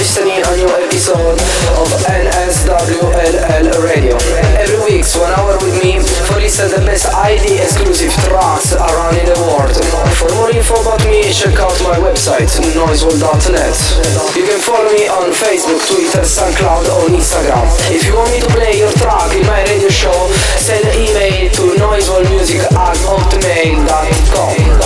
في السنين a new episode of NSWLL Radio. Every week, one hour with me for listen the best ID exclusive tracks around in the world. For more info about me, check out my website noiseworld.net. You can follow me on Facebook, Twitter, SoundCloud, or Instagram. If you want me to play your track in my radio show, send an email to noiseworldmusic at hotmail.com.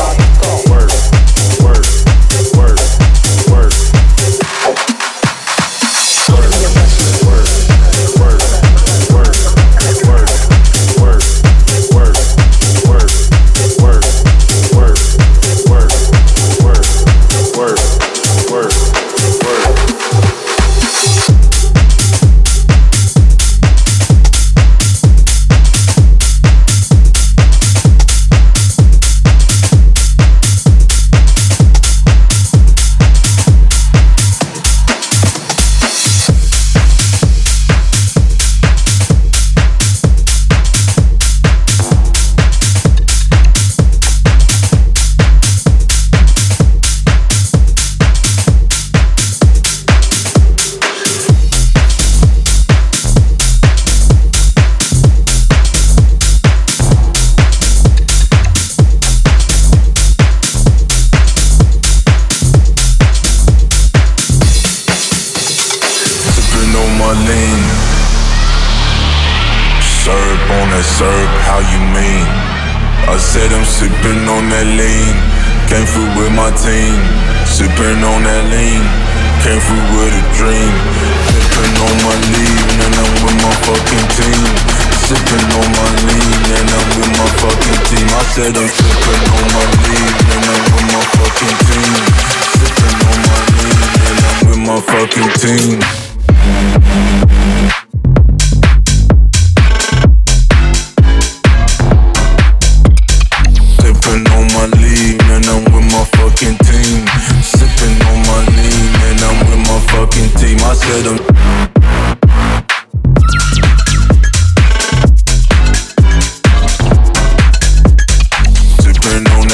Sipping on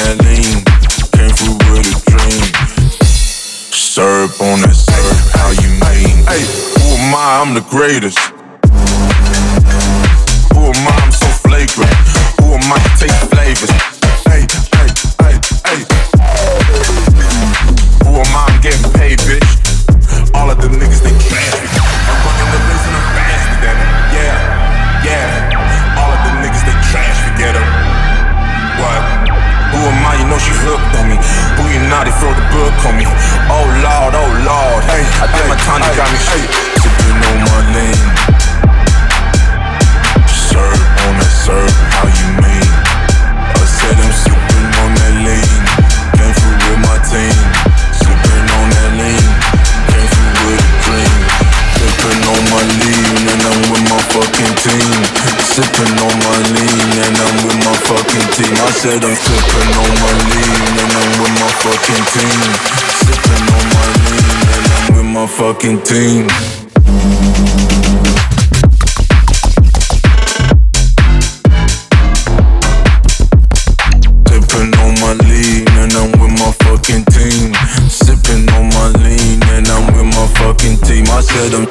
Syrup on that syrup, how you mean? Hey, who am I? I'm the greatest. Fucking team. I said I'm sipping on my lean and I'm with my fucking team. Sipping on my lean and I'm with my fucking team. Sippin' on my lean and I'm with my fucking team. I said I'm.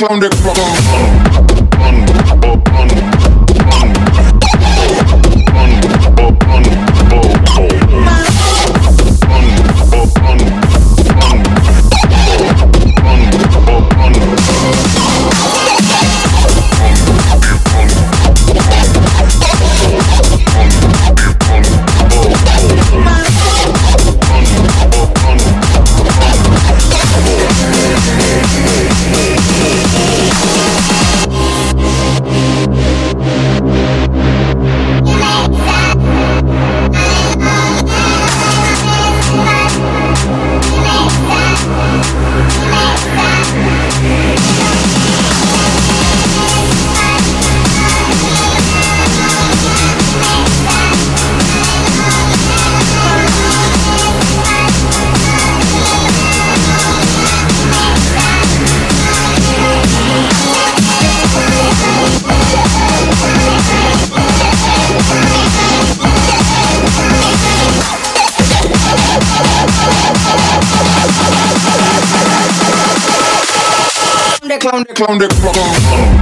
Clown, the clown. Clown, the clown,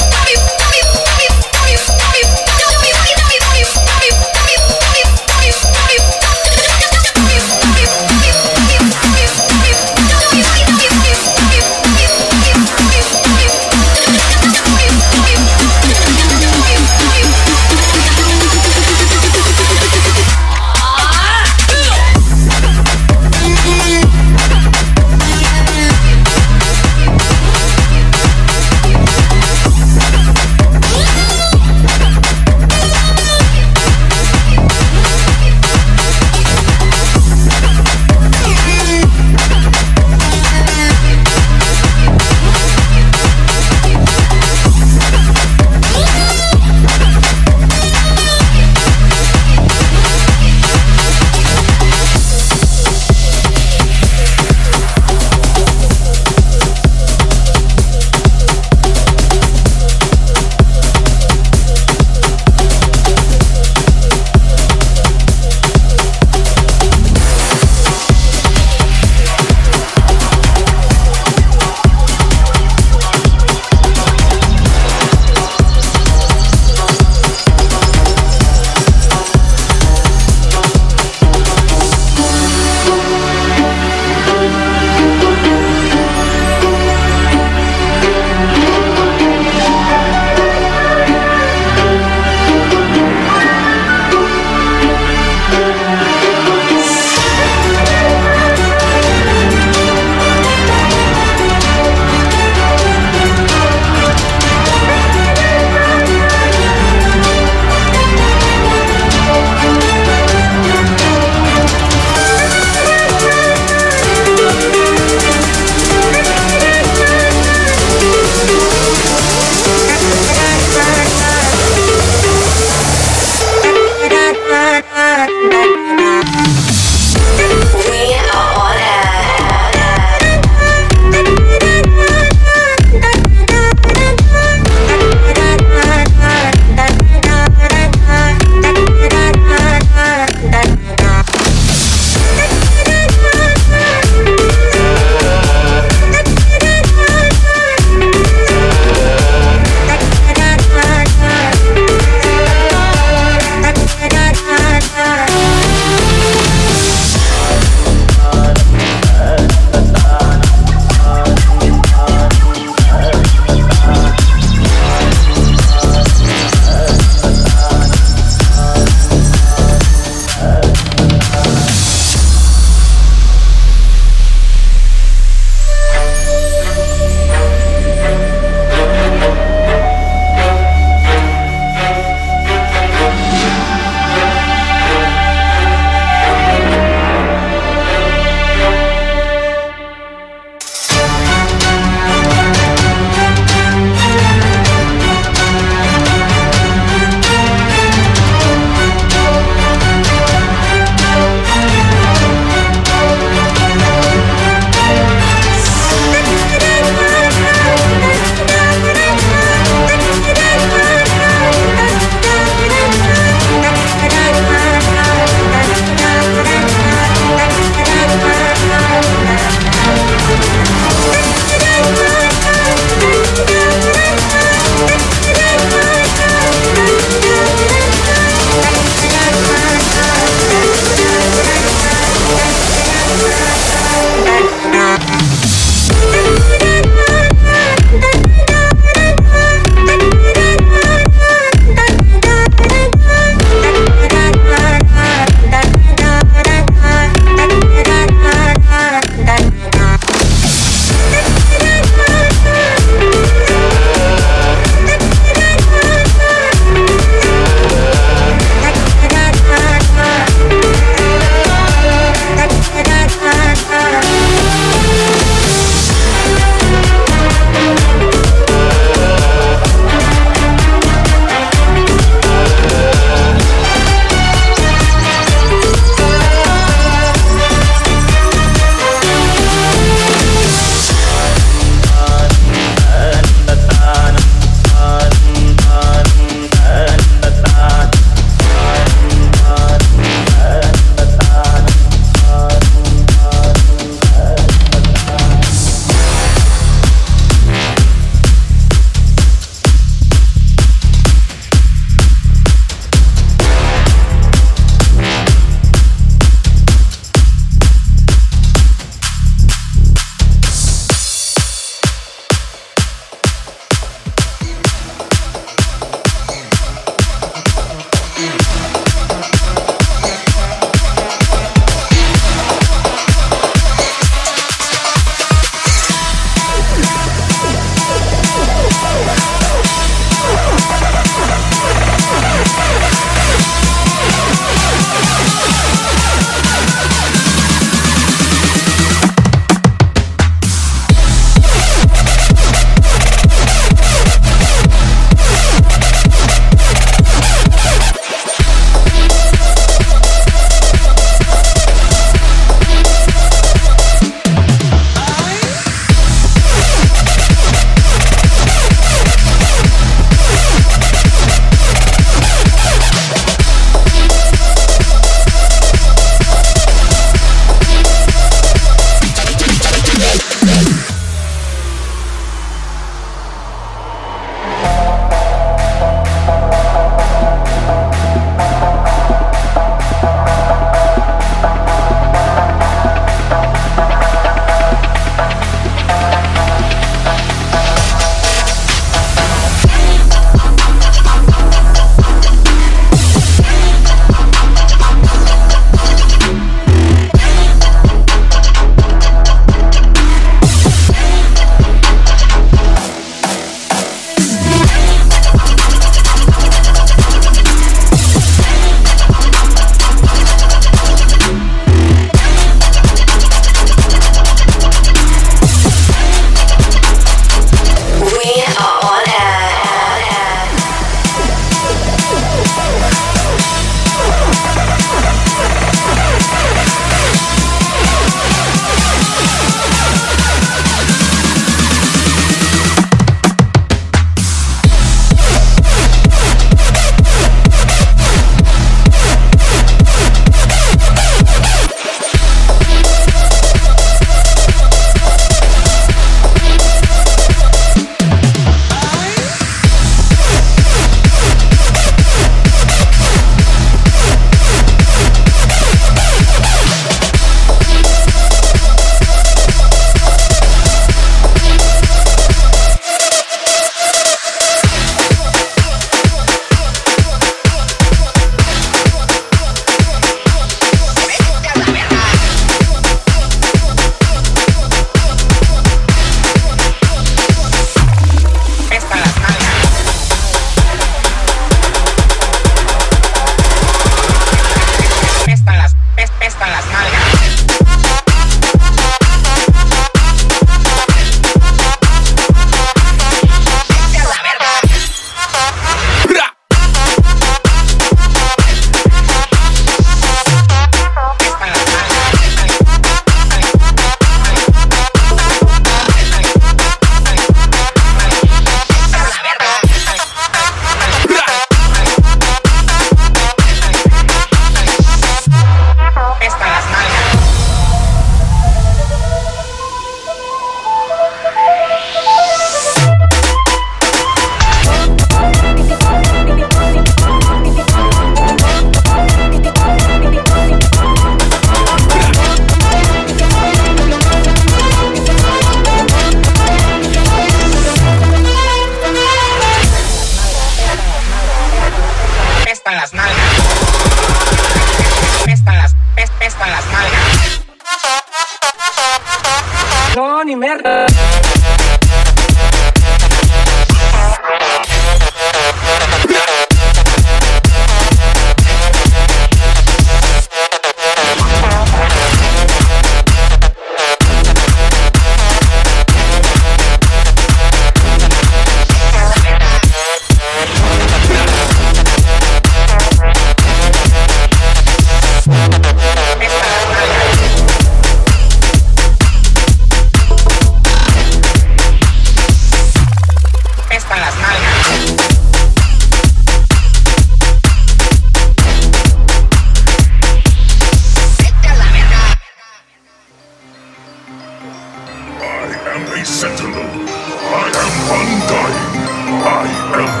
I am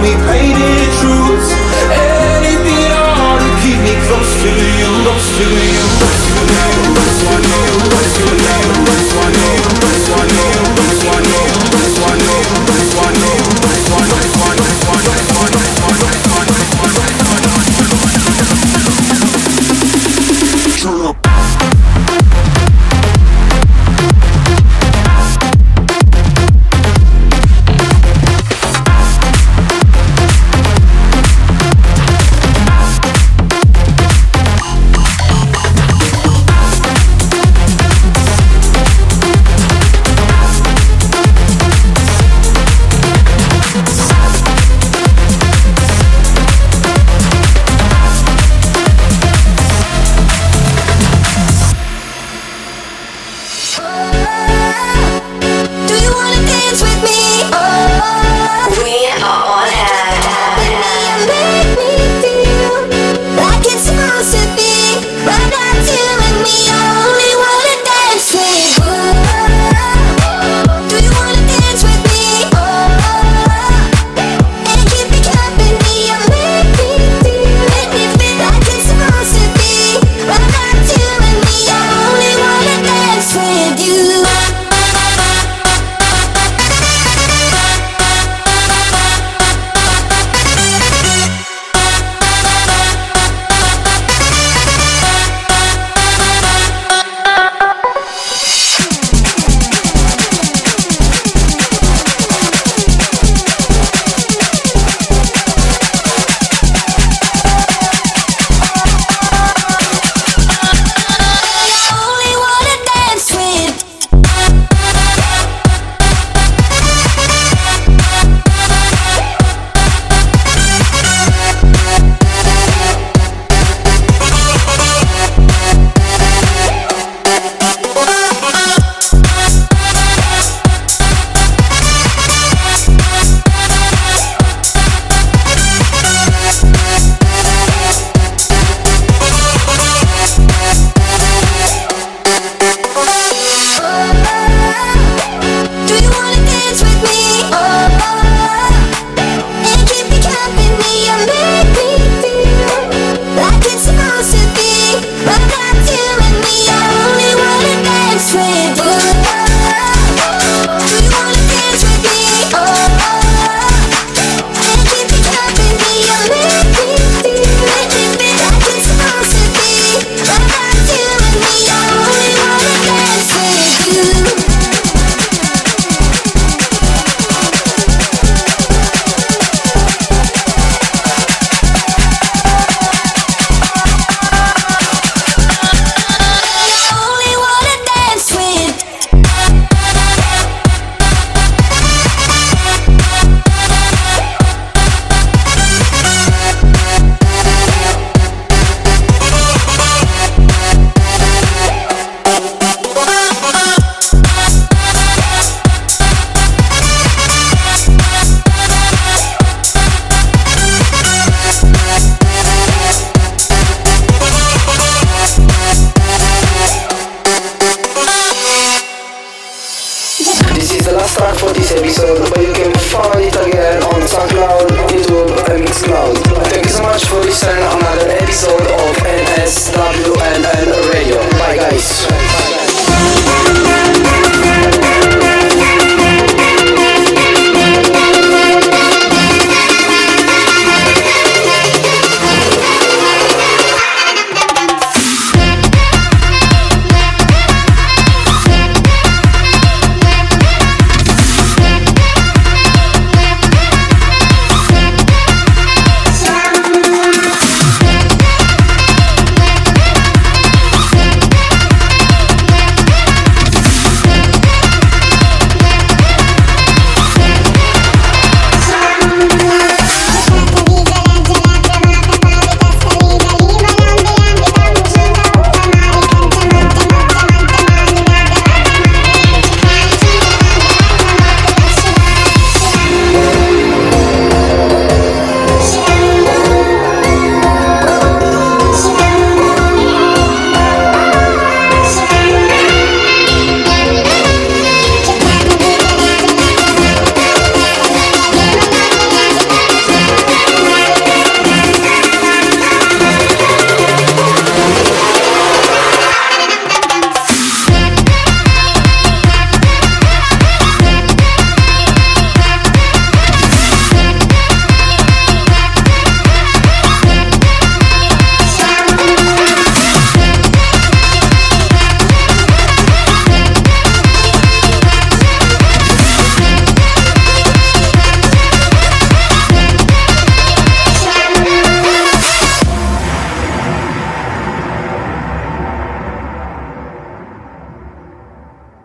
me pain